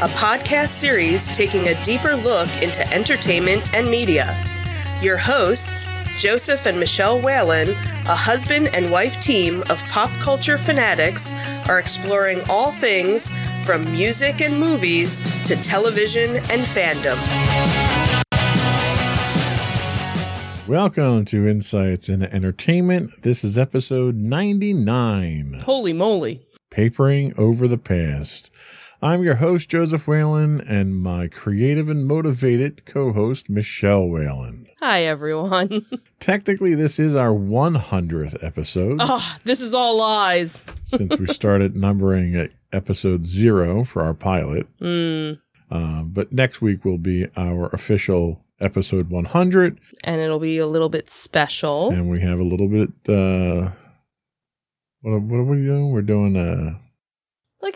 a podcast series taking a deeper look into entertainment and media. Your hosts, Joseph and Michelle Whalen, a husband and wife team of pop culture fanatics, are exploring all things from music and movies to television and fandom. Welcome to Insights into Entertainment. This is episode 99 Holy moly. Papering Over the Past. I'm your host, Joseph Whalen, and my creative and motivated co host, Michelle Whalen. Hi, everyone. Technically, this is our 100th episode oh, this is all lies. since we started numbering at episode zero for our pilot. Mm, Uh, but next week will be our official episode 100, and it'll be a little bit special. and we have a little bit. Uh, what, what are we doing? We're doing a, Like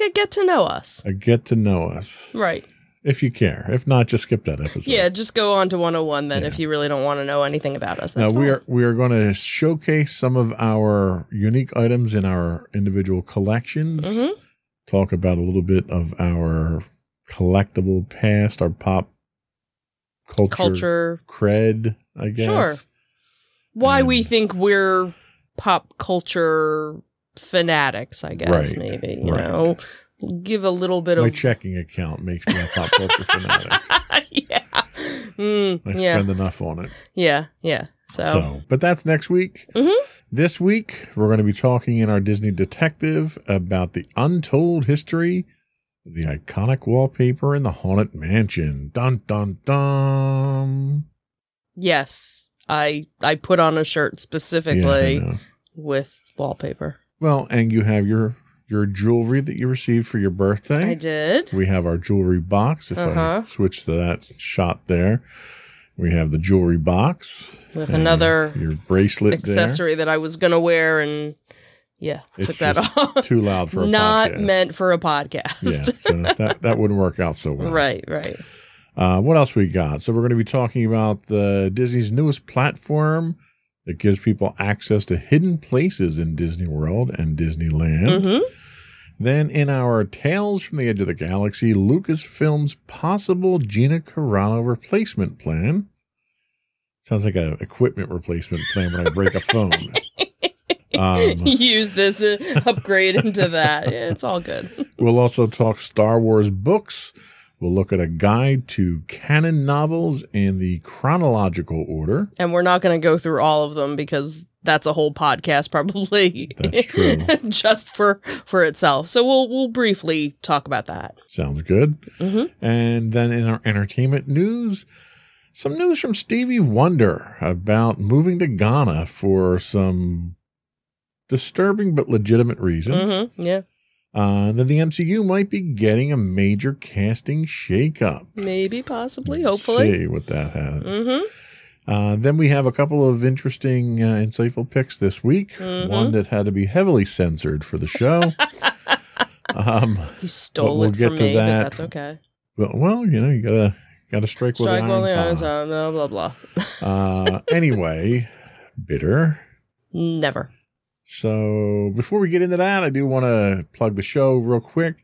a get to know us. a get to know us. Right. If you care. If not, just skip that episode. Yeah, just go on to 101 then Yeah. if you really don't want to know anything about us. Now we fine. are we are going to showcase some of our unique items in our individual collections. Mhm. Talk about a little bit of our collectible past, our pop culture, culture. cred, I guess. Sure. Why we think we're pop culture fanatics, I guess, Right, maybe. You right. know, give a little bit My of. checking account makes me a pop culture fanatic. yeah. Mm, I yeah. spend enough on it. Yeah. Yeah. So, So, but that's next week. Mhm. This week, we're going to be talking in our Disney Detective about the untold history of the iconic wallpaper in the Haunted Mansion. Dun dun dun. yes, I I put on a shirt specifically know. with wallpaper. Well, and you have your your jewelry that you received for your birthday. I did. We have our jewelry box. If Uh-huh. I switch to that shot there, we have the jewelry box With another your bracelet accessory that I was gonna wear and yeah, It's took that off. Too loud for a Not podcast. meant for a podcast. Yeah, so that that wouldn't work out so well. right, right. Uh, what else we got? So we're going to be talking about the Disney's newest platform that gives people access to hidden places in Disney World and Disneyland. hmm Then in our Tales from the Edge of the Galaxy, Lucasfilm's possible Gina Carano replacement plan. Sounds like a equipment replacement plan when I break a phone. Um, Use this uh, upgrade into that. Yeah, it's all good. We'll also talk Star Wars books. We'll look at a guide to canon novels in the chronological order. And we're not going to go through all of them because that's a whole podcast probably. That's true. just for for itself. So we'll we'll briefly talk about that. Sounds good. Mhm. And then in our entertainment news, some news from Stevie Wonder about moving to Ghana for some disturbing but legitimate reasons. hmm Yeah. Uh, then the MCU might be getting a major casting shakeup. Maybe, possibly, Let's hopefully. See what that has. hmm Uh, then we have a couple of interesting, uh, insightful picks this week. Mhm. One that had to be heavily censored for the show. um, You stole we'll it get from to me, but that. that's okay. but, well, you know, you gotta gotta strike while Strike the while iron's the iron's hot. hot. Blah blah blah. Uh, anyway, bitter. Never. So before we get into that, I do want to plug the show real quick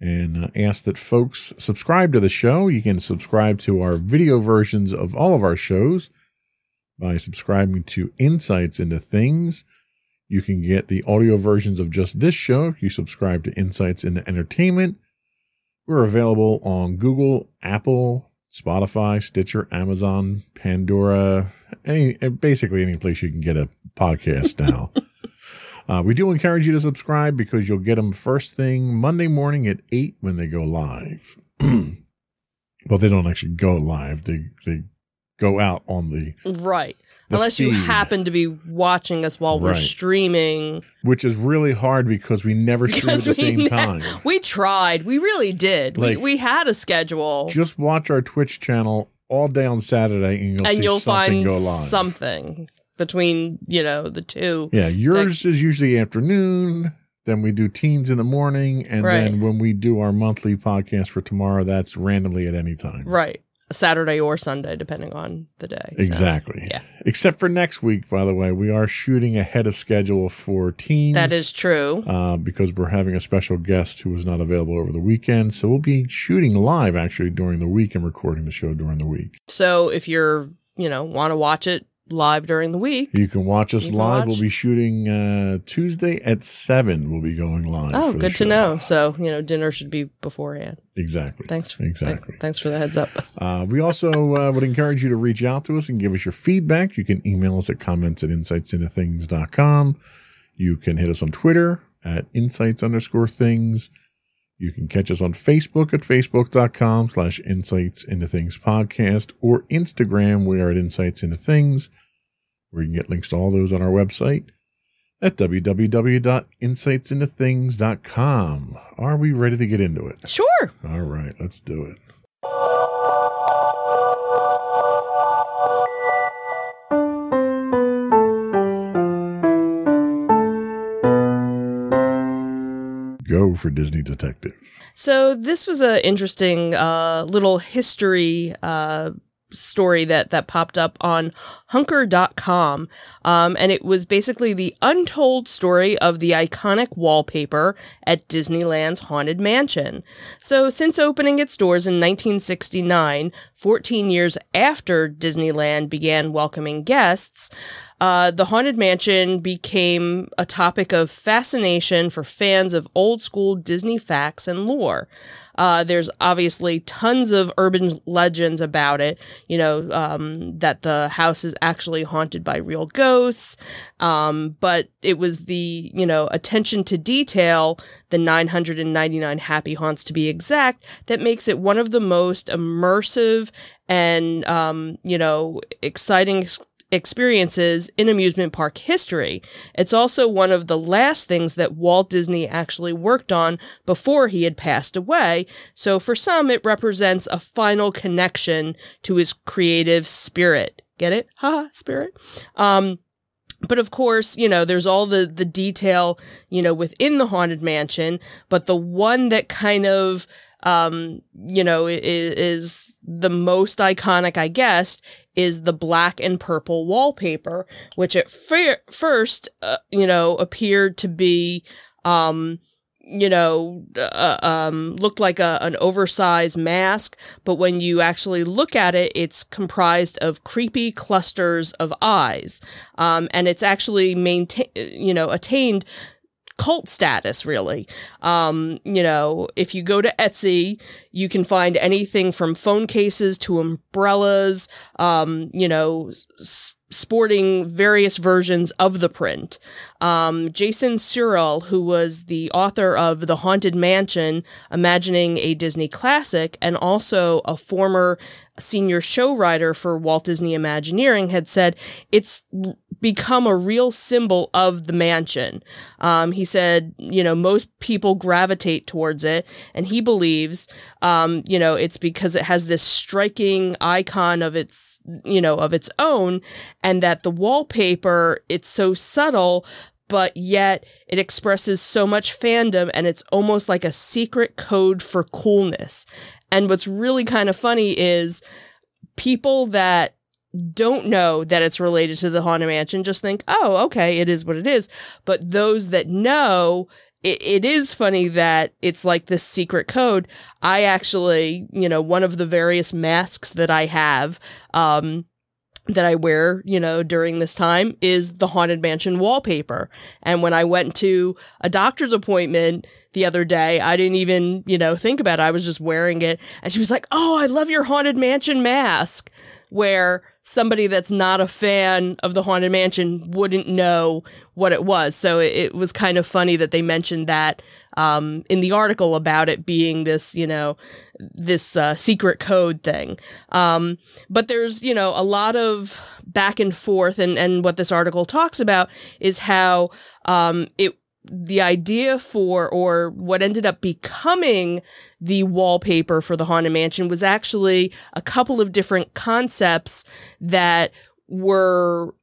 and uh, ask that folks subscribe to the show. You can subscribe to our video versions of all of our shows by subscribing to Insights into Things. You can get the audio versions of just this show if you subscribe to Insights into Entertainment. We're available on Google, Apple, Spotify, Stitcher, Amazon, Pandora, any basically any place you can get a podcast now. uh, we do encourage you to subscribe because you'll get them first thing Monday morning at eight when they go live. well, they don't actually go live; they they go out on the Right. the Unless you happen to be watching us while we're streaming. which is really hard because we never stream at the we same ne- time. We tried. We really did. Like- we, we had a schedule. Just watch our Twitch channel all day on Saturday, and you'll and see you'll something find go live. something between, you know, the two. Yeah, yours is usually afternoon. Then we do teens in the morning, and Right. then when we do our monthly podcast for tomorrow, that's randomly at any time. Right. Saturday or Sunday, depending on the day. So, Exactly. yeah. Except for next week, by the way, we are shooting ahead of schedule for teens. that is true. uh, because we're having a special guest who was not available over the weekend. So we'll be shooting live actually during the week and recording the show during the week. So if you're, you know, want to watch it live during the week. You can watch us can live. watch. We'll be shooting uh, Tuesday at seven. We'll be going live. Oh, good to know. So, you know, dinner should be beforehand. Exactly. Thanks. Exactly. Thanks for the heads up. Uh, we also uh, would encourage you to reach out to us and give us your feedback. You can email us at comments at insightsintothings.com. You can hit us on Twitter at insights underscore things. You can catch us on Facebook at facebook.com slash insights into things podcast or Instagram. We are at insights into things where you can get links to all those on our website at www.insightsintothings.com. Are we ready to get into it? Sure. All right, let's do it. Go for Disney Detective. So this was an interesting uh, little history uh, story that that popped up on hunker.com um, and it was basically the untold story of the iconic wallpaper at disneyland's haunted mansion. So since opening its doors in 1969 14 years after disneyland began welcoming guests uh, the Haunted Mansion became a topic of fascination for fans of old school Disney facts and lore. Uh, there's obviously tons of urban legends about it, you know, um, that the house is actually haunted by real ghosts. Um, but it was the, you know, attention to detail, the 999 happy haunts to be exact, that makes it one of the most immersive and, um, you know, exciting ex- experiences in amusement park history. It's also one of the last things that Walt Disney actually worked on before he had passed away. So for some, it represents a final connection to his creative spirit. Get it? Ha, ha spirit. Um, but of course, you know, there's all the the detail, you know, within the haunted mansion, but the one that kind of um, you know, is, is the most iconic, I guess, is the black and purple wallpaper, which at fir- first, uh, you know, appeared to be, um, you know, uh, um, looked like a, an oversized mask, but when you actually look at it, it's comprised of creepy clusters of eyes. Um, and it's actually maintained, you know, attained cult status really. Um you know if you go to etsy you can find anything from phone cases to umbrellas um you know s- sporting various versions of the print. Um jason Surrell, who was the author of the haunted mansion imagining a disney classic and also a former senior show writer for walt disney imagineering had said it's become a real symbol of the mansion. Um, he said, you know, most people gravitate towards it, and he believes, um, you know, it's because it has this striking icon of its, you know, of its own, and that the wallpaper it's so subtle. But yet it expresses so much fandom and it's almost like a secret code for coolness. And what's really kind of funny is people that don't know that it's related to the Haunted Mansion just think, oh, okay, it is what it is. But those that know, it, it is funny that it's like this secret code. I actually, you know, one of the various masks that I have, um, that I wear, you know, during this time is the Haunted Mansion wallpaper. And when I went to a doctor's appointment the other day, I didn't even, you know, think about it. I was just wearing it. And she was like, Oh, I love your Haunted Mansion mask. Where somebody that's not a fan of the Haunted Mansion wouldn't know what it was. So it, it was kind of funny that they mentioned that um, in the article about it being this, you know, this uh, secret code thing. Um, but there's, you know, a lot of back and forth, and and what this article talks about is how um, it the idea for or what ended up becoming the wallpaper for the haunted mansion was actually a couple of different concepts that were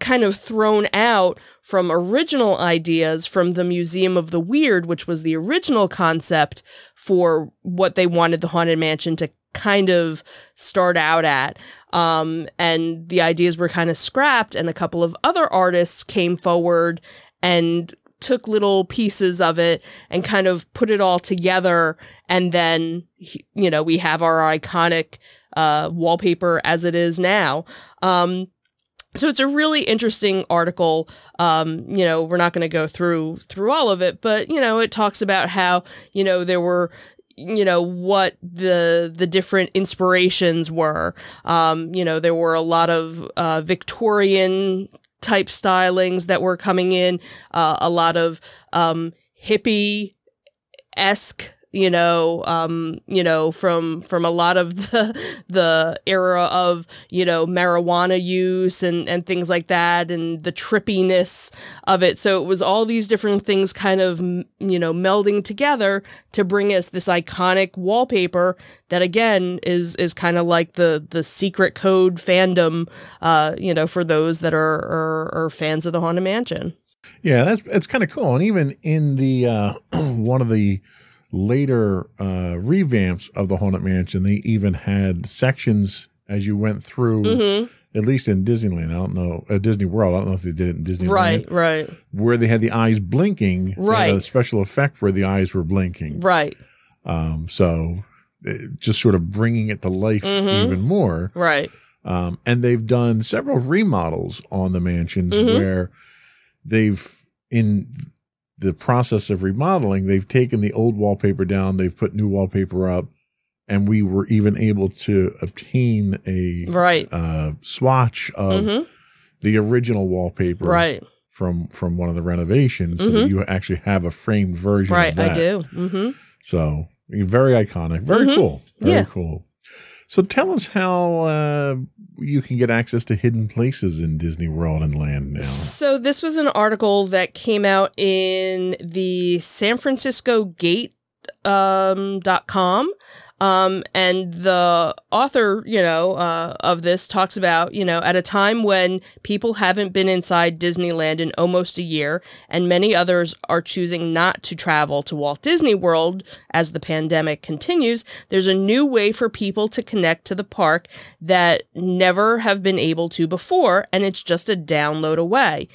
kind of thrown out from original ideas from the Museum of the Weird, which was the original concept for what they wanted the Haunted Mansion to kind of start out at. Um, and the ideas were kind of scrapped, and a couple of other artists came forward and took little pieces of it and kind of put it all together. And then, you know, we have our iconic uh, wallpaper as it is now. Um, so it's a really interesting article. Um, you know, we're not going to go through through all of it, but you know, it talks about how you know there were you know what the the different inspirations were. Um, you know, there were a lot of uh, Victorian type stylings that were coming in, uh, a lot of um, hippie esque you know, um, you know, from from a lot of the the era of you know marijuana use and and things like that, and the trippiness of it. So it was all these different things kind of you know melding together to bring us this iconic wallpaper that again is is kind of like the the secret code fandom, uh, you know, for those that are are, are fans of the Haunted Mansion. Yeah, that's it's kind of cool, and even in the uh, one of the later uh, revamps of the Haunted Mansion, they even had sections as you went through. Mm-hmm. At least in Disneyland, I don't know. Uh, Disney World, I don't know if they did it in Disneyland. Right, right. Where they had the eyes blinking. Right. a special effect where the eyes were blinking. Right. Um, so just sort of bringing it to life mm-hmm. even more. Right. Um, and they've done several remodels on the mansions mm-hmm. where they've in the process of remodeling, they've taken the old wallpaper down, they've put new wallpaper up, and we were even able to obtain a right uh, swatch of mm-hmm. the original wallpaper right. from from one of the renovations, mm-hmm. so that mm-hmm. you actually have a framed version. Right, I do. Mm-hmm. So very iconic, very mm-hmm. cool, very yeah. cool. So tell us how uh, you can get access to hidden places in Disney World and Land now. So this was an article that came out in the San Francisco Gate um, dot com um, and the author, you know, uh, of this talks about, you know, at a time when people haven't been inside Disneyland in almost a year, and many others are choosing not to travel to Walt Disney World as the pandemic continues, there's a new way for people to connect to the park that never have been able to before, and it's just a download away.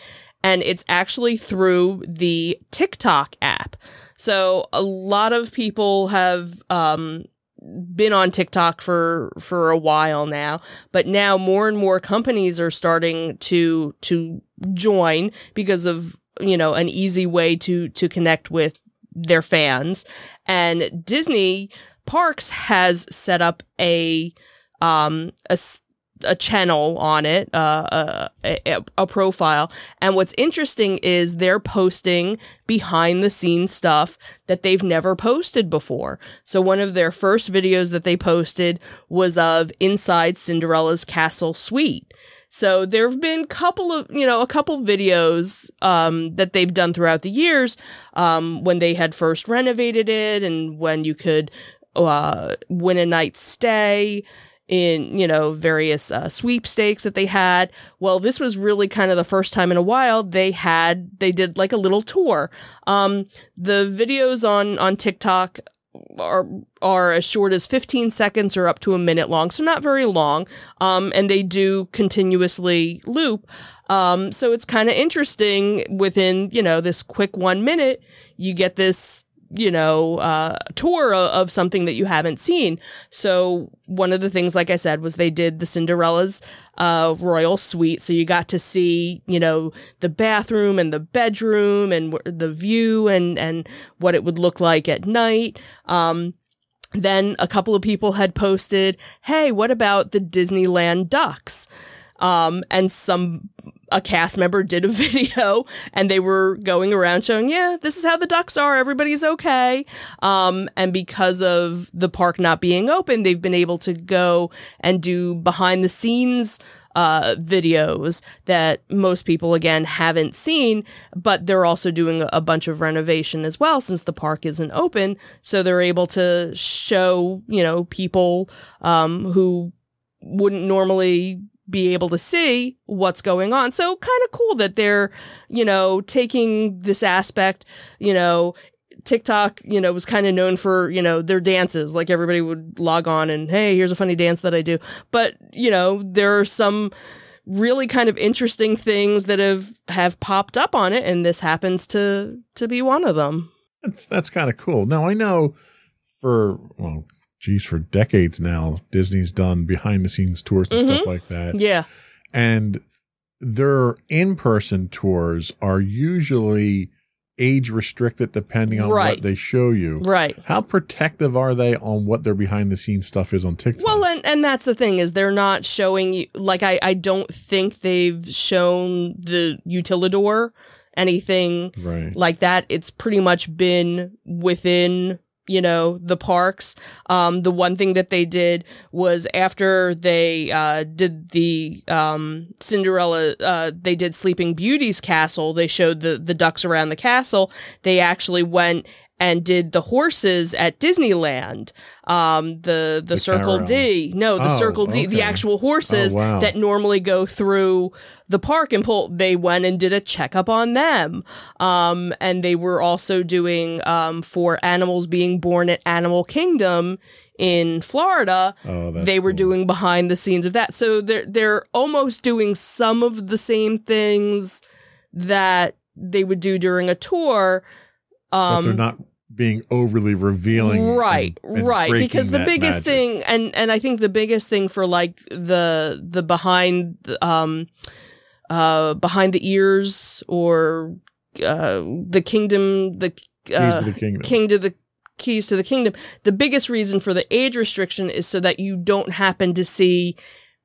And it's actually through the TikTok app. So a lot of people have um, been on TikTok for for a while now, but now more and more companies are starting to to join because of you know an easy way to to connect with their fans. And Disney Parks has set up a um a a channel on it, uh, a, a, profile. And what's interesting is they're posting behind the scenes stuff that they've never posted before. So one of their first videos that they posted was of inside Cinderella's castle suite. So there have been couple of, you know, a couple videos um, that they've done throughout the years um, when they had first renovated it and when you could uh, win a night's stay in, you know, various uh, sweepstakes that they had. Well, this was really kind of the first time in a while they had, they did like a little tour. Um, the videos on, on TikTok are are as short as 15 seconds or up to a minute long, so not very long. Um, and they do continuously loop. Um, so it's kind of interesting within, you know, this quick one minute, you get this you know, uh, tour of something that you haven't seen. So one of the things, like I said, was they did the Cinderella's uh, royal suite. So you got to see, you know, the bathroom and the bedroom and the view and and what it would look like at night. Um, then a couple of people had posted, "Hey, what about the Disneyland ducks?" Um, and some a cast member did a video and they were going around showing, yeah, this is how the ducks are. Everybody's okay. Um, and because of the park not being open, they've been able to go and do behind the scenes uh, videos that most people again haven't seen, but they're also doing a bunch of renovation as well since the park isn't open. So they're able to show, you know, people um, who wouldn't normally be able to see what's going on. So kind of cool that they're, you know, taking this aspect, you know, TikTok, you know, was kind of known for, you know, their dances. Like everybody would log on and, hey, here's a funny dance that I do. But, you know, there are some really kind of interesting things that have have popped up on it and this happens to to be one of them. That's that's kind of cool. Now I know for well, geez, for decades now, Disney's done behind the scenes tours and stuff mm-hmm. like that. Yeah. And their in person tours are usually age restricted depending on Right. what they show you. Right. How protective are they on what their behind the scenes stuff is on TikTok? Well, and, and that's the thing is they're not showing you like I, I don't think they've shown the utilidor anything right. like that. It's pretty much been within you know the parks. Um, the one thing that they did was after they uh, did the um, Cinderella, uh, they did Sleeping Beauty's castle. They showed the the ducks around the castle. They actually went and did the horses at Disneyland. Um, the the, The Circle carol. D, no, the Oh, Circle D, the actual horses Oh, wow. that normally go through the park and pull. They went and did a checkup on them. Um, and they were also doing um, for animals being born at Animal Kingdom in Florida. Oh, they were cool. doing behind the scenes of that. So they're they're almost doing some of the same things that they would do during a tour. but Um, they're not being overly revealing. right and- and right because the biggest magic. thing and and i think the biggest thing for like the the behind um uh behind the ears or uh the kingdom the uh, the kingdom. king to the keys to the kingdom the biggest reason for the age restriction is so that you don't happen to see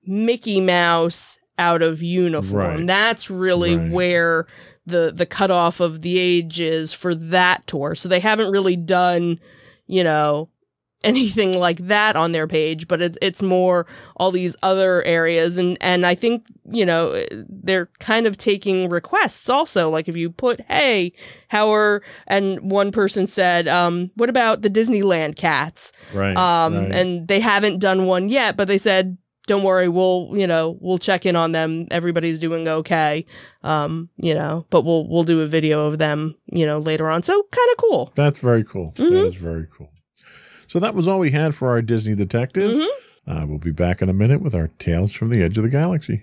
mickey mouse out of uniform Right. that's really Right. where the the cutoff of the age is for that tour so they haven't really done you know anything like that on their page but it, it's more all these other areas and and i think you know they're kind of taking requests also like if you put hey how are and one person said um what about the disneyland cats right. um right. and they haven't done one yet but they said don't worry we'll you know we'll check in on them everybody's doing okay um you know but we'll we'll do a video of them you know later on so kind of cool That's very cool. That Mhm. is very cool. So that was all we had for our Disney detective. Mhm. Uh, we'll be back in a minute with our Tales from the Edge of the Galaxy.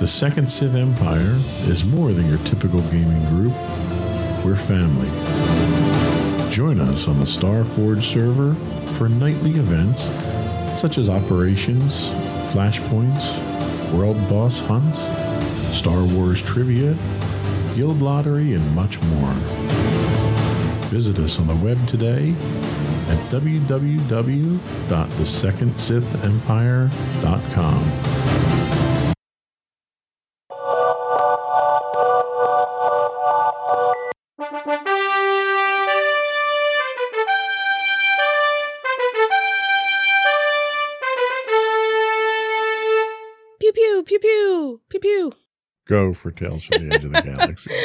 The Second Sith Empire is more than your typical gaming group. We're family. Join us on the Starforge server for nightly events such as operations, flashpoints, world boss hunts, Star Wars trivia, guild lottery, and much more. Visit us on the web today at www.thesecondsithempire.com. Go for Tales from the Edge of the Galaxy.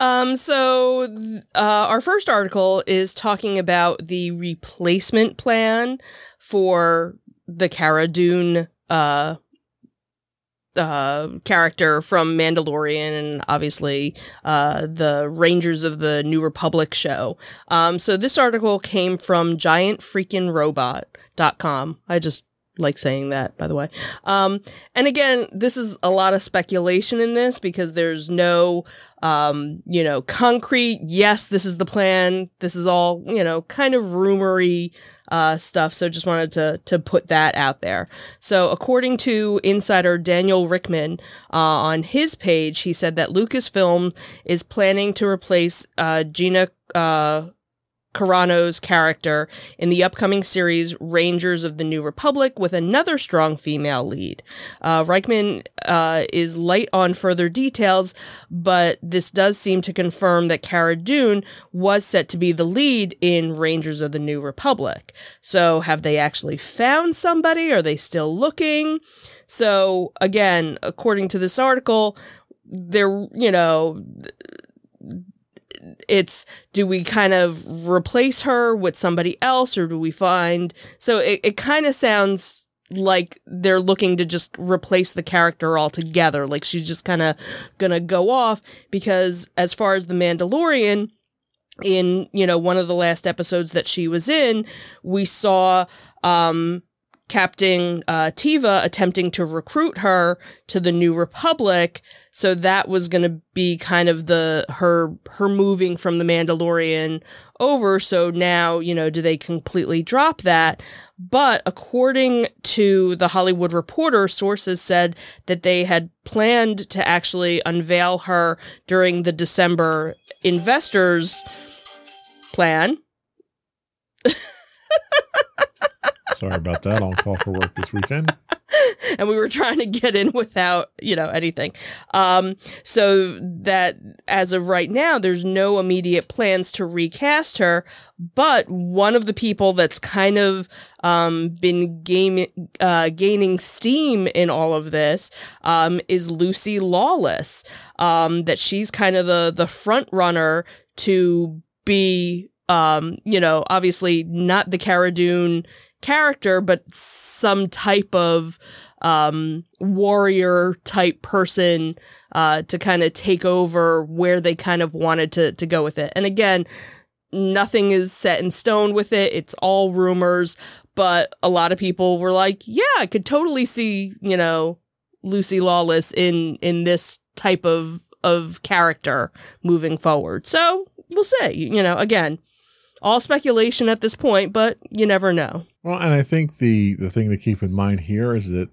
Um, so uh, our first article is talking about the replacement plan for the Cara Dune uh, uh, character from Mandalorian and obviously uh, the Rangers of the New Republic show. Um, so this article came from giantfreakingrobot.com. I just like saying that, by the way. Um, and again, this is a lot of speculation in this because there's no, um, you know, concrete, yes, this is the plan. This is all, you know, kind of rumory, uh, stuff. So just wanted to, to put that out there. So according to insider Daniel Richtman uh, on his page, he said that Lucasfilm is planning to replace, uh, Gina, uh, Carano's character in the upcoming series Rangers of the New Republic with another strong female lead. Uh, Richtman uh, is light on further details, but this does seem to confirm that Cara Dune was set to be the lead in Rangers of the New Republic. So have they actually found somebody? Are they still looking? So again, according to this article, they're, you know, it's do we kind of replace her with somebody else or do we find so it, it kind of sounds like they're looking to just replace the character altogether like she's just kind of gonna go off because as far as the mandalorian in you know one of the last episodes that she was in we saw um Captain uh, Teva attempting to recruit her to the New Republic. So that was going to be kind of the her her moving from the Mandalorian over. So now you know, do they completely drop that? But according to the Hollywood Reporter, sources said that they had planned to actually unveil her during the December investors plan. Sorry about that. I'll call for work this weekend. and we were trying to get in without, you know, anything. Um, so that as of right now, there's no immediate plans to recast her. But one of the people that's kind of um, been game, uh, gaining steam in all of this um, is Lucy Lawless. Um, that she's kind of the the front runner to be, um, you know, obviously not the Cara Dune character, but some type of um, warrior type person uh, to kind of take over where they kind of wanted to to go with it. And again, nothing is set in stone with it. It's all rumors, but a lot of people were like, "Yeah, I could totally see, you know, Lucy Lawless in in this type of of character moving forward." So, we'll see. You know, again, all speculation at this point, but you never know. Well, and I think the the thing to keep in mind here is that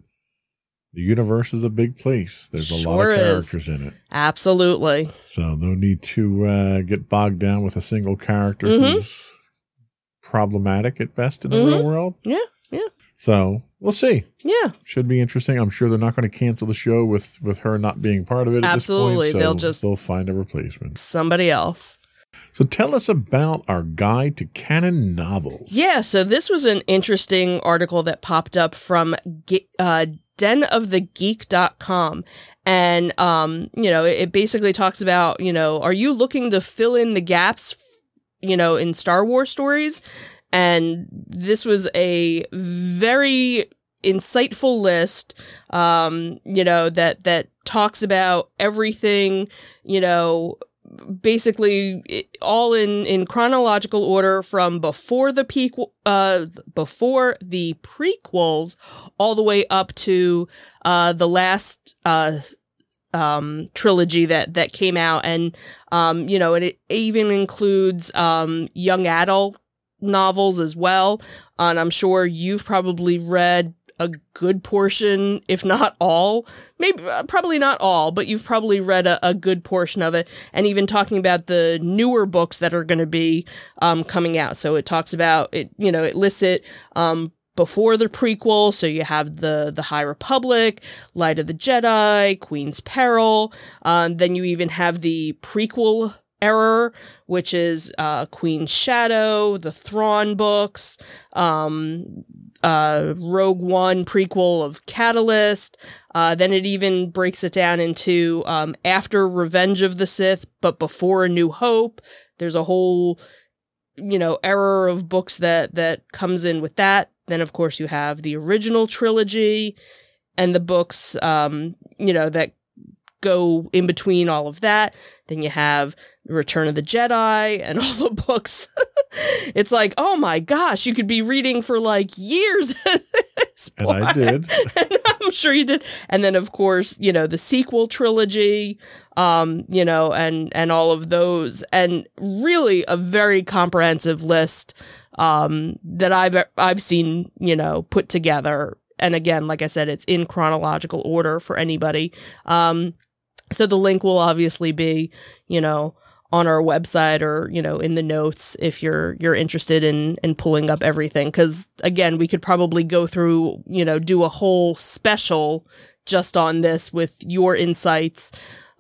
the universe is a big place. There's a Sure lot of is. characters in it. Absolutely. So no need to uh, get bogged down with a single character Mhm. who's problematic at best in the Mhm. real world. Yeah, yeah. So we'll see. Yeah, Should be interesting. I'm sure they're not going to cancel the show with with her not being part of it. At Absolutely. This point, so They'll just- they'll find a replacement. somebody else. So tell us about our guide to canon novels. Yeah, so this was an interesting article that popped up from uh, denofthegeek.com. And, um, you know, it basically talks about, you know, are you looking to fill in the gaps, you know, in Star Wars stories? And this was a very insightful list, um, you know, that, that talks about everything, you know, basically all in in chronological order from before the peak uh before the prequels all the way up to uh the last uh um trilogy that that came out. And um you know and it even includes um young adult novels as well. And I'm sure you've probably read a good portion, if not all, maybe uh, probably not all, but you've probably read a, a good portion of it. And even talking about the newer books that are going to be um, coming out. So it talks about it, you know, it lists it um, before the prequel. So you have the the High Republic, Light of the Jedi, Queen's Peril. Um, then you even have the prequel error, which is uh, Queen's Shadow, the Thrawn books, um, uh, Rogue One prequel of Catalyst. Uh, then it even breaks it down into um, after Revenge of the Sith, but before A New Hope. There's a whole, you know, error of books that that comes in with that. Then of course you have the original trilogy and the books, um, you know, that go in between all of that. Then you have Return of the Jedi and all the books. it's like, oh my gosh, you could be reading for like years. and I did. and I'm sure you did. And then of course, you know, the sequel trilogy, um, you know, and and all of those and really a very comprehensive list um that I've I've seen, you know, put together. And again, like I said, it's in chronological order for anybody. Um so the link will obviously be, you know, on our website or you know in the notes if you're you're interested in in pulling up everything. Because again we could probably go through you know do a whole special just on this with your insights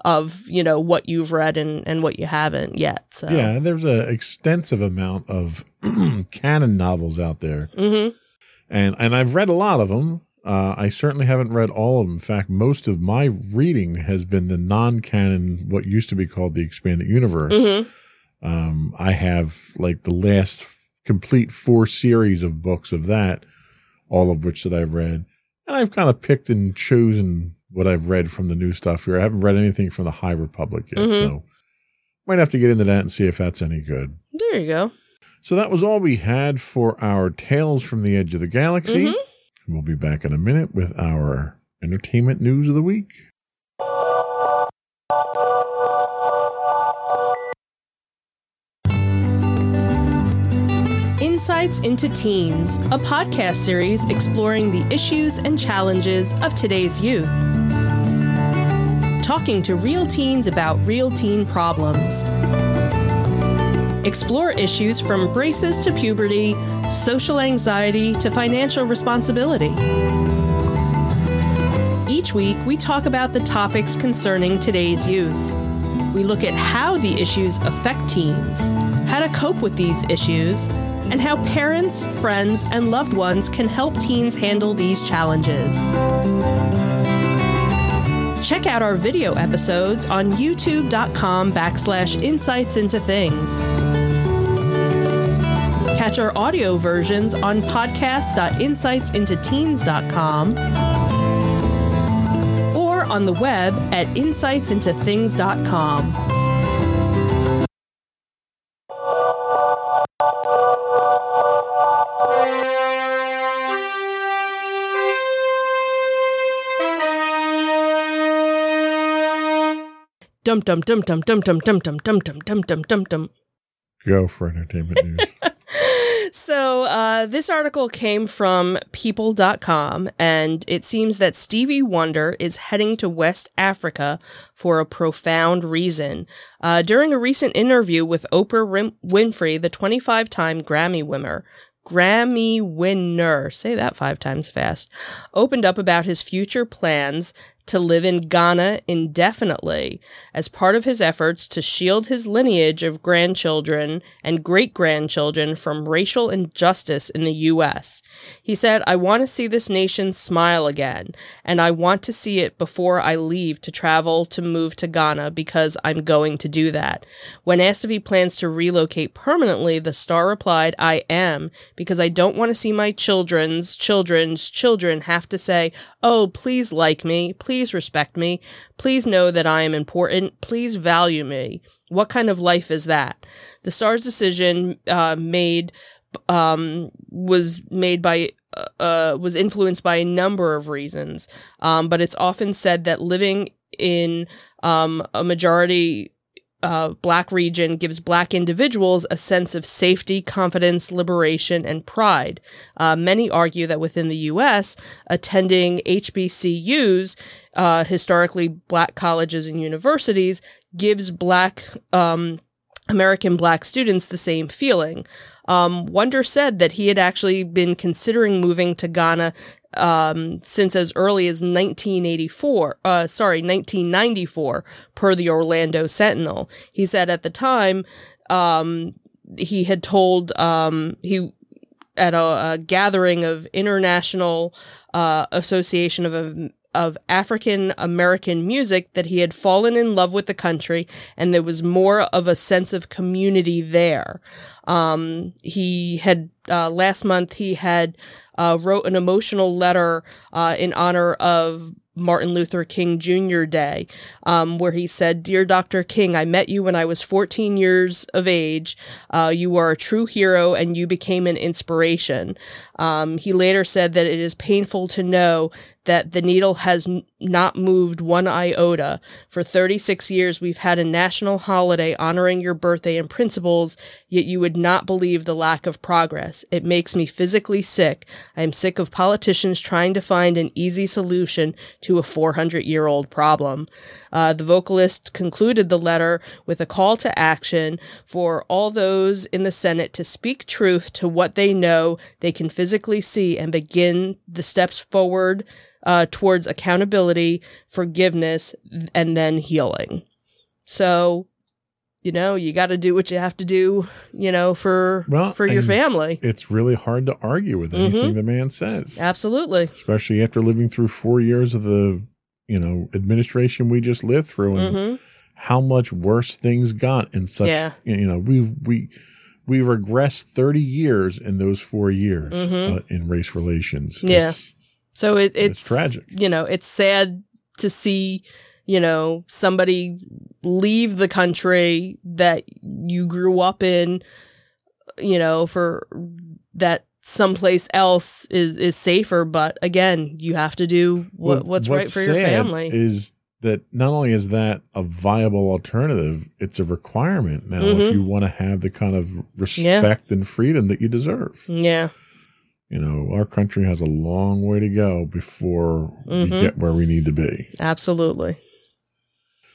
of you know what you've read and and what you haven't yet so. Yeah there's an extensive amount of canon novels out there. Mm-hmm. and and i've read a lot of them uh, I certainly haven't read all of them. In fact, most of my reading has been the non-canon, what used to be called the expanded universe. Mm-hmm. Um, I have like the last f- complete four series of books of that, all of which that I've read, and I've kind of picked and chosen what I've read from the new stuff here. I haven't read anything from the High Republic yet, Mhm. so might have to get into that and see if that's any good. there you go So that was all we had for our Tales from the Edge of the Galaxy. Mhm. We'll be back in a minute with our entertainment news of the week. Insights into Teens, a podcast series exploring the issues and challenges of today's youth. Talking to real teens about real teen problems. Explore issues from braces to puberty, social anxiety to financial responsibility. Each week, we talk about the topics concerning today's youth. We look at how the issues affect teens, how to cope with these issues, and how parents, friends, and loved ones can help teens handle these challenges. Check out our video episodes on youtube.com backslash insights into things. Catch our audio versions on podcast.insightsintoteens.com or on the web at insightsintothings.com. Dum dum dum dum dum dum dum dum dum dum dum dum dum. Go for entertainment news. So, uh, this article came from people.com, and it seems that Stevie Wonder is heading to West Africa for a profound reason. Uh, during a recent interview with Oprah Winfrey, the 25 time Grammy winner, Grammy winner, say that five times fast, opened up about his future plans to live in Ghana indefinitely as part of his efforts to shield his lineage of grandchildren and great grandchildren from racial injustice in the U.S. He said, I want to see this nation smile again, and I want to see it before I leave to travel to move to Ghana because I'm going to do that. When asked if he plans to relocate permanently, the star replied, I am, because I don't want to see my children's children's children have to say, Oh, please like me, please respect me, please know that I am important, please value me. What kind of life is that? The star's decision uh, made um, was made by uh, was influenced by a number of reasons, um, but it's often said that living in um, a majority uh, black region gives black individuals a sense of safety, confidence, liberation, and pride. Uh, many argue that within the U.S., attending HBCUs, uh, historically black colleges and universities, gives black um, American black students the same feeling. Um, Wonder said that he had actually been considering moving to Ghana um, since as early as 1984, uh, sorry, 1994, per the Orlando Sentinel. He said at the time, um, he had told, um, he, at a, a gathering of International uh, Association of of African American music that he had fallen in love with the country and there was more of a sense of community there. Um, he had uh, last month he had uh, wrote an emotional letter uh, in honor of Martin Luther King Jr. Day, um, where he said, Dear Dr. King, I met you when I was 14 years of age. Uh, you are a true hero and you became an inspiration. Um, he later said that it is painful to know that the needle has n- not moved one iota. For 36 years, we've had a national holiday honoring your birthday and principles, yet you would not believe the lack of progress. It makes me physically sick. I am sick of politicians trying to find an easy solution to a 400 year old problem. Uh, the vocalist concluded the letter with a call to action for all those in the Senate to speak truth to what they know they can physically see and begin the steps forward uh, towards accountability, forgiveness, and then healing. So, you know, you got to do what you have to do, you know, for Well, for your family. It's really hard to argue with anything the man says, Absolutely. especially after living through four years of the, you know, administration we just lived through and hmm how much worse things got in such, Yeah. you know, we've, we, we regressed 30 years in those four years Mhm. uh, in race relations. Yeah. It's- So it, it's, It's tragic. You know, it's sad to see, you know, somebody leave the country that you grew up in, you know, for that someplace else is is safer. But again, you have to do what, Well, what's, right for your family. Is that not only is that a viable alternative, it's a requirement now Mhm. if you want to have the kind of respect and freedom that you deserve. yeah. You know, our country has a long way to go before we Mhm. get where we need to be. Absolutely.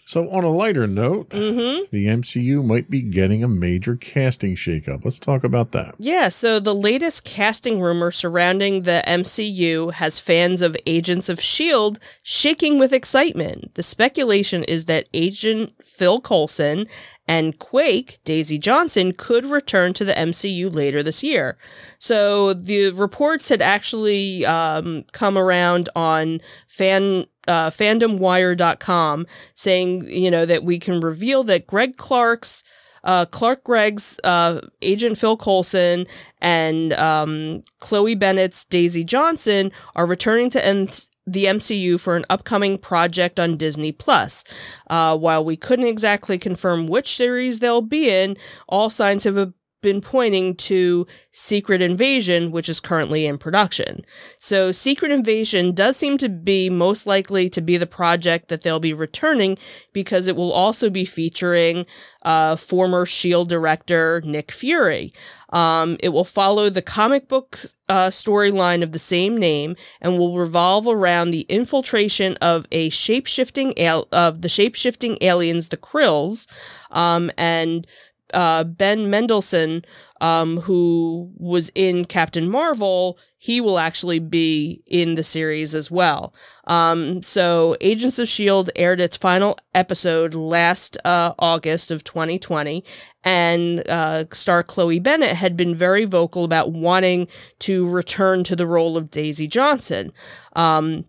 So, on a lighter note, Mm-hmm. the MCU might be getting a major casting shakeup. Let's talk about that. Yeah, so the latest casting rumor surrounding the MCU has fans of Agents of S.H.I.E.L.D. shaking with excitement. The speculation is that Agent Phil Coulson and Quake, Daisy Johnson, could return to the MCU later this year. So the reports had actually um, come around on fan uh, fandomwire.com saying, you know, that we can reveal that Greg Clark's uh, Clark Gregg's uh, Agent Phil Coulson and um, Chloe Bennet's Daisy Johnson are returning to the MCU for an upcoming project on Disney Plus. Uh, while we couldn't exactly confirm which series they'll be in, all signs have been pointing to Secret Invasion, which is currently in production. So, Secret Invasion does seem to be most likely to be the project that they'll be returning because it will also be featuring uh, former S.H.I.E.L.D. director Nick Fury. Um, it will follow the comic book uh, storyline of the same name and will revolve around the infiltration of a shape-shifting al- of the shape-shifting aliens, the Skrulls, um, and uh, Ben Mendelsohn, um, who was in Captain Marvel, he will actually be in the series as well. Um, so Agents of S.H.I.E.L.D. aired its final episode last uh, August of 2020, and uh, star Chloe Bennet had been very vocal about wanting to return to the role of Daisy Johnson. Um,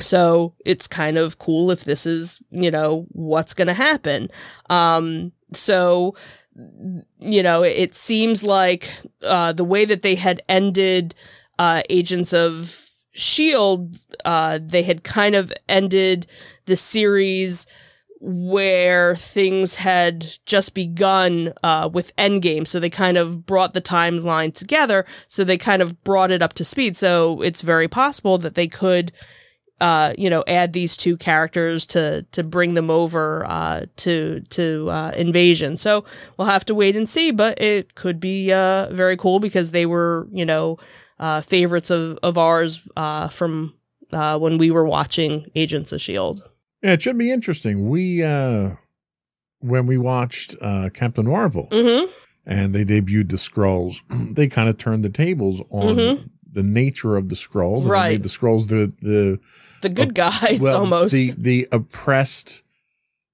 so it's kind of cool if this is, you know, what's going to happen. Um, so you know, it seems like uh, the way that they had ended uh, Agents of S.H.I.E.L.D., uh, they had kind of ended the series where things had just begun uh, with Endgame. So they kind of brought the timeline together. So they kind of brought it up to speed. So it's very possible that they could uh, you know, add these two characters to to bring them over uh, to to uh, Invasion. So we'll have to wait and see, but it could be uh, very cool because they were, you know, uh, favorites of of ours uh, from uh, when we were watching Agents of Shield. Yeah, it should be interesting. We, uh, when we watched uh, Captain Marvel Mm-hmm. and they debuted the Skrulls, they kind of turned the tables on Mhm. the nature of the they Right. made the Skrulls the, the The good guys, well, almost. the the oppressed,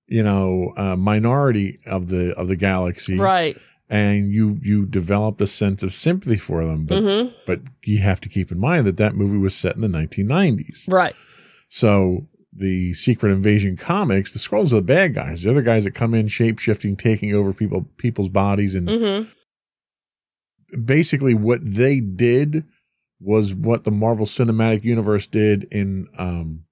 you know, uh, minority of the of the galaxy, right. And you you developed a sense of sympathy for them, but Mm-hmm. but you have to keep in mind that that movie was set in the 1990s. Right. So the Secret Invasion comics, the Skrulls are the bad guys. The other guys that come in shape shifting, taking over people people's bodies, and Mm-hmm. basically what they did was what the Marvel Cinematic Universe did in um,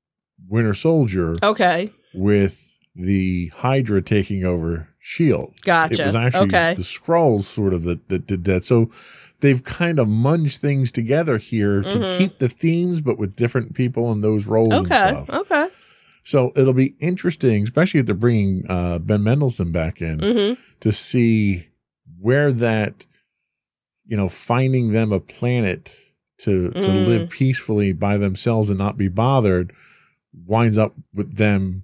Winter Soldier Okay. with the Hydra taking over Shield. Gotcha. It was actually okay. the Skrulls sort of that, that did that. So they've kind of munged things together here to Mhm. keep the themes, but with different people in those roles and Okay. stuff. Okay. So it'll be interesting, especially if they're bringing uh, Ben Mendelsohn back in hmm to see where that, you know, finding them a planet to to Mm. live peacefully by themselves and not be bothered winds up with them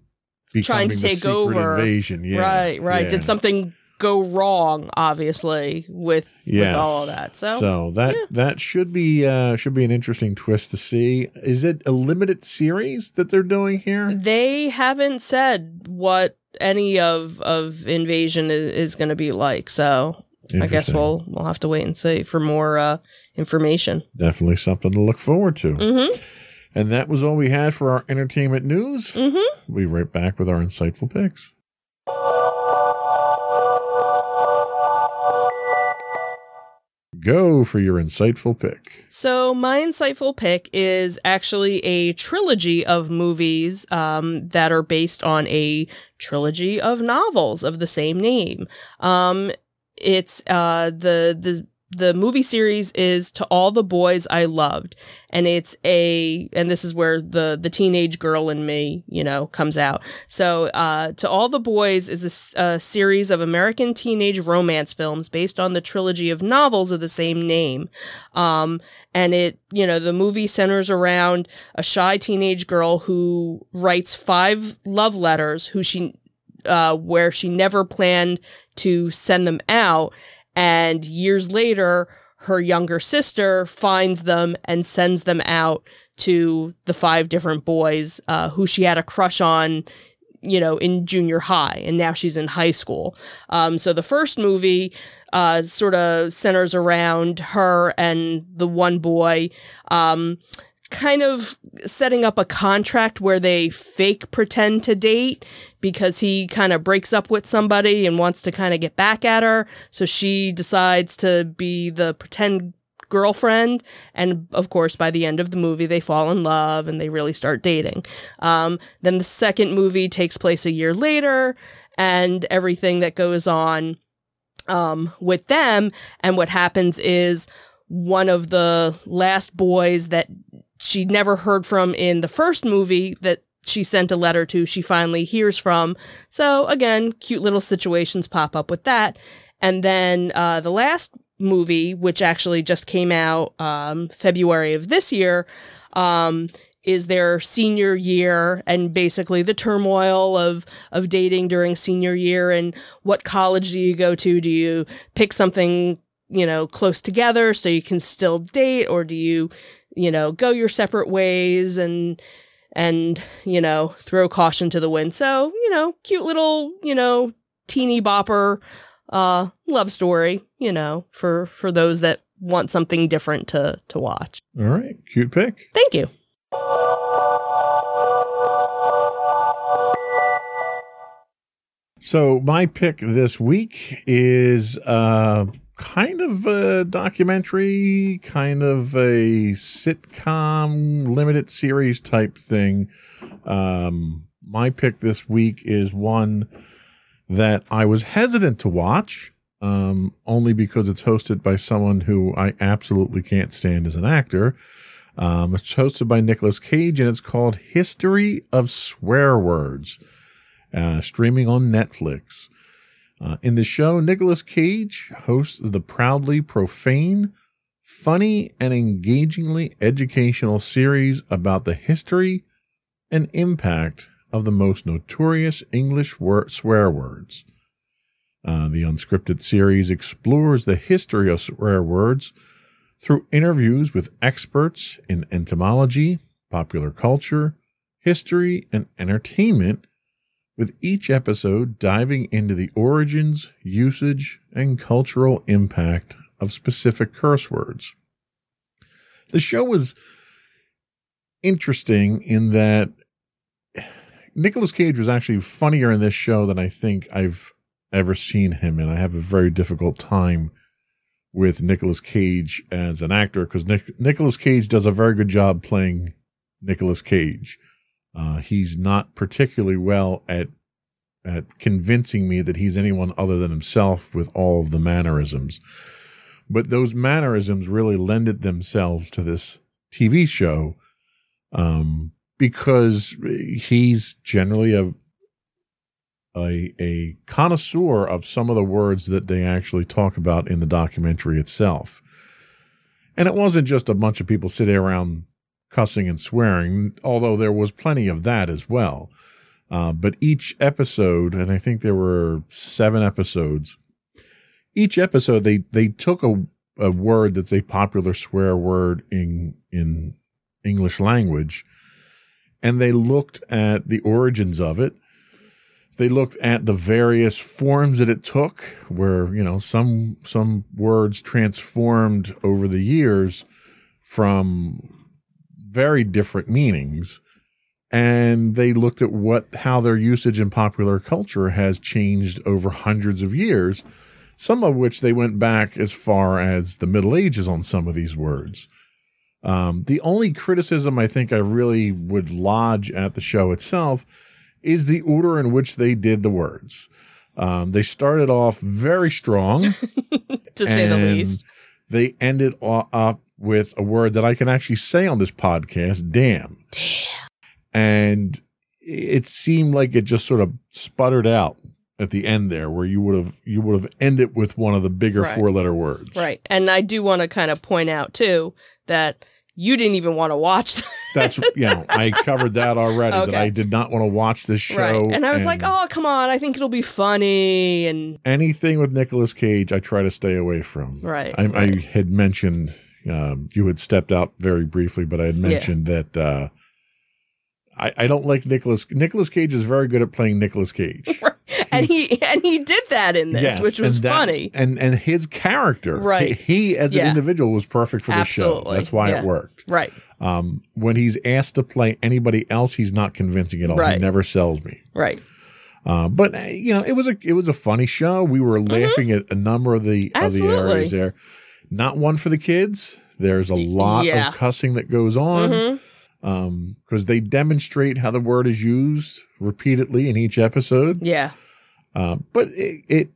becoming Trying to take over. invasion. Yeah, right. Right. yeah. Did something go wrong? Obviously, with Yes. with all of that. So. So that yeah. that should be uh should be an interesting twist to see. Is it a limited series that they're doing here? They haven't said what any of of invasion is, is going to be like. So I guess we'll we'll have to wait and see for more uh, information. definitely something to look forward to. Mm-hmm. And that was all we had for our entertainment news. Mm-hmm. We'll be right back with our insightful picks. Go for your insightful pick. So my insightful pick is actually a trilogy of movies um, that are based on a trilogy of novels of the same name. Um, it's uh, the the the movie series is to all the boys I loved, and it's a and this is where the the teenage girl in me you know comes out. So uh, to all the boys is a series of American teenage romance films based on the trilogy of novels of the same name. Um, and it, you know, the movie centers around a shy teenage girl who writes five love letters who she, uh, where she never planned to send them out. And years later, her younger sister finds them and sends them out to the five different boys, uh, who she had a crush on, you know, in junior high, and now she's in high school. Um, so the first movie, uh, sort of centers around her and the one boy, um, kind of setting up a contract where they fake pretend to date because he kind of breaks up with somebody and wants to kind of get back at her. So she decides to be the pretend girlfriend. And of course, by the end of the movie, they fall in love and they really start dating. Um, then the second movie takes place a year later and everything that goes on um, with them. And what happens is one of the last boys that she never heard from in the first movie that she sent a letter to, she finally hears from. So again, cute little situations pop up with that. And then uh, the last movie, which actually just came out um, February of this year, um, is their senior year and basically the turmoil of of dating during senior year and what college do you go to? Do you pick something you know close together so you can still date, or do you you know go your separate ways and and you know throw caution to the wind? So you know, cute little you know teeny bopper uh love story you know for for those that want something different to to watch All right, cute pick. thank you So my pick this week is uh kind of a documentary, kind of a sitcom limited series type thing. Um my pick this week is one that I was hesitant to watch um only because it's hosted by someone who I absolutely can't stand as an actor. Um, it's hosted by Nicolas Cage and it's called History of Swear Words uh, streaming on Netflix. Uh, in the show, Nicolas Cage hosts the proudly profane, funny, and engagingly educational series about the history and impact of the most notorious English wor- swear words. Uh, the unscripted series explores the history of swear words through interviews with experts in entomology, popular culture, history, and entertainment with each episode diving into the origins, usage, and cultural impact of specific curse words. The show was interesting in that Nicolas Cage was actually funnier in this show than I think I've ever seen him in. I have a very difficult time with Nicolas Cage as an actor because Nic- Nicolas Cage does a very good job playing Nicolas Cage. Uh, he's not particularly well at at convincing me that he's anyone other than himself with all of the mannerisms. But those mannerisms really lended themselves to this TV show um, because he's generally a, a a connoisseur of some of the words that they actually talk about in the documentary itself. And it wasn't just a bunch of people sitting around cussing and swearing, although there was plenty of that as well. Uh, but each episode, and I think there were seven episodes, each episode they they took a, a word that's a popular swear word in in English language, and they looked at the origins of it. They looked at the various forms that it took, where you know some some words transformed over the years from very different meanings and they looked at what how their usage in popular culture has changed over hundreds of years some of which they went back as far as the middle ages on some of these words. Um, the only criticism i think i really would lodge at the show itself is the order in which they did the words. Um, they started off very strong. To say the least. they ended up with a word that i can actually say on this podcast damn. Damn. And it seemed like it just sort of sputtered out at the end there where you would have you would have ended with one of the bigger Right. four letter words. Right. And i do want to kind of point out too that you didn't even want to watch that's you know i covered that already that i did not want to watch this show right and i was like oh come on i think it'll be funny and anything with Nicolas Cage i try to stay away from. Right, i, I had mentioned um, you had stepped out very briefly but i had mentioned that uh, I, I don't like Nicolas. Nicolas Cage is very good at playing Nicolas Cage. and he and he did that in this Yes, which was and that- funny and and his character, Right. He, he as Yeah. an individual was perfect for the show. That's why Yeah. it worked. right Um, when he's asked to play anybody else, he's not convincing at all. He never sells me. right Uh, but uh, you know, it was a it was a funny show. We were laughing at a number of the of the Mm-hmm. Areas there. Not one for the kids. There's a lot yeah. of cussing that goes on Mhm. because they demonstrate how the word is used repeatedly in each episode. yeah Uh, but it, it,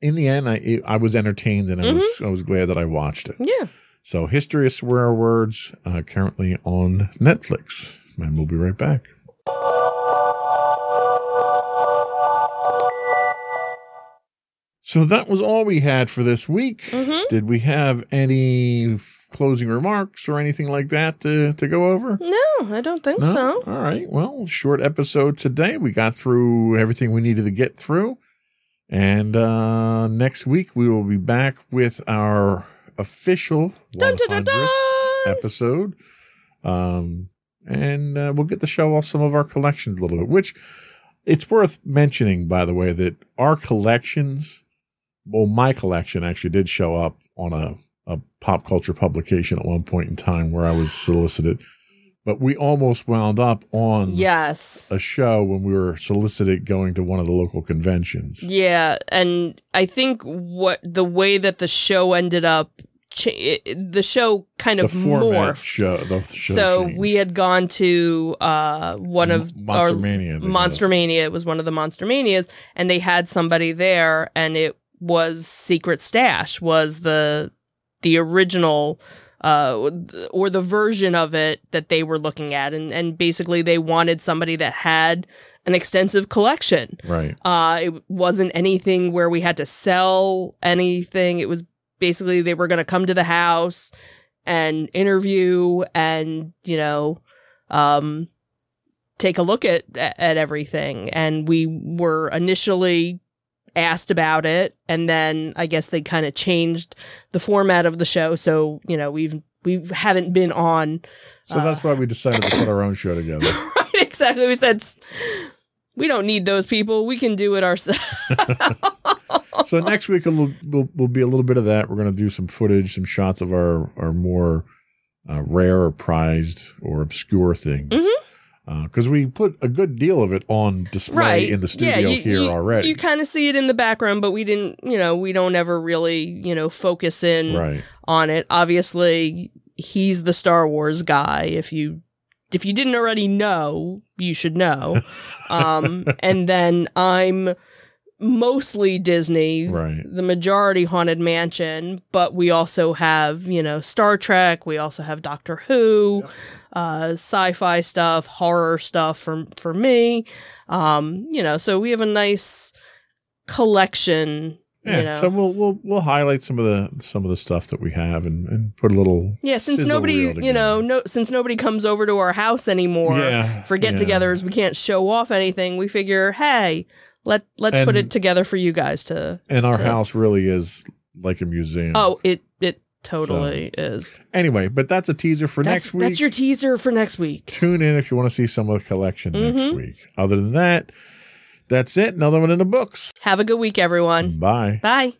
in the end, I it, I was entertained and I was Mm-hmm. I was glad that I watched it. yeah So, History of Swear Words uh, currently on Netflix, and we'll be right back. So that was all we had for this week. Mhm. Did we have any f- closing remarks or anything like that to, to go over? no i don't think No? so All right. Well, short episode today. We got through everything we needed to get through. And uh, next week we will be back with our official Dun, dun, dun, 100th dun. episode. Um, and uh, we'll get to show off some of our collections a little bit, which it's worth mentioning, by the way, that our collections, well, my collection actually did show up on a, a pop culture publication at one point in time where I was solicited. But we almost wound up on yes a show when we were solicited going to one of the local conventions. Yeah, and I think what the way that the show ended up, cha- the show kind of morphed. show, the show so changed. we had gone to uh, one of Monster Mania, Monster. Mania. It was one of the Monster Manias, and they had somebody there, and it was Secret Stash was the the original. Uh, or the version of it that they were looking at, and and basically they wanted somebody that had an extensive collection. right. Uh, it wasn't anything where we had to sell anything. It was basically they were going to come to the house and interview and, you know, um, take a look at, at everything. And we were initially asked about it. And then I guess they kind of changed the format of the show. So, you know, we've, we haven't been on. So that's why we decided to put our own show together. Right, exactly. We said, we don't need those people. We can do it ourselves. so next week will, will will be a little bit of that. We're going to do some footage, some shots of our our more uh, rare or prized or obscure things. Because we put a good deal of it on display right in the studio you, here you- already. You kind of see it in the background, but we didn't. You know, we don't ever really you know focus in right. on it. Obviously, he's the Star Wars guy. If you if you didn't already know, you should know. Um, and then I'm mostly Disney, Right. the majority Haunted Mansion, but we also have, you know, Star Trek, we also have Doctor Who, uh, sci-fi stuff, horror stuff for for me. Um, you know, so we have a nice collection, Yeah, you know. so we'll we'll we'll highlight some of the some of the stuff that we have and, and put a little yeah, since nobody, you know, no since nobody comes over to our house anymore Yeah, for get-togethers, we can't show off anything. We figure, hey, let let's put it together for you guys to and our to- house really is like a museum. Oh, it it totally is. anyway, but that's a teaser for That's next week. that's your teaser for next week. Tune in if you want to see some of the collection next Mhm. week. Other than that, that's it. Another one in the books. Have a good week, everyone. Bye. Bye.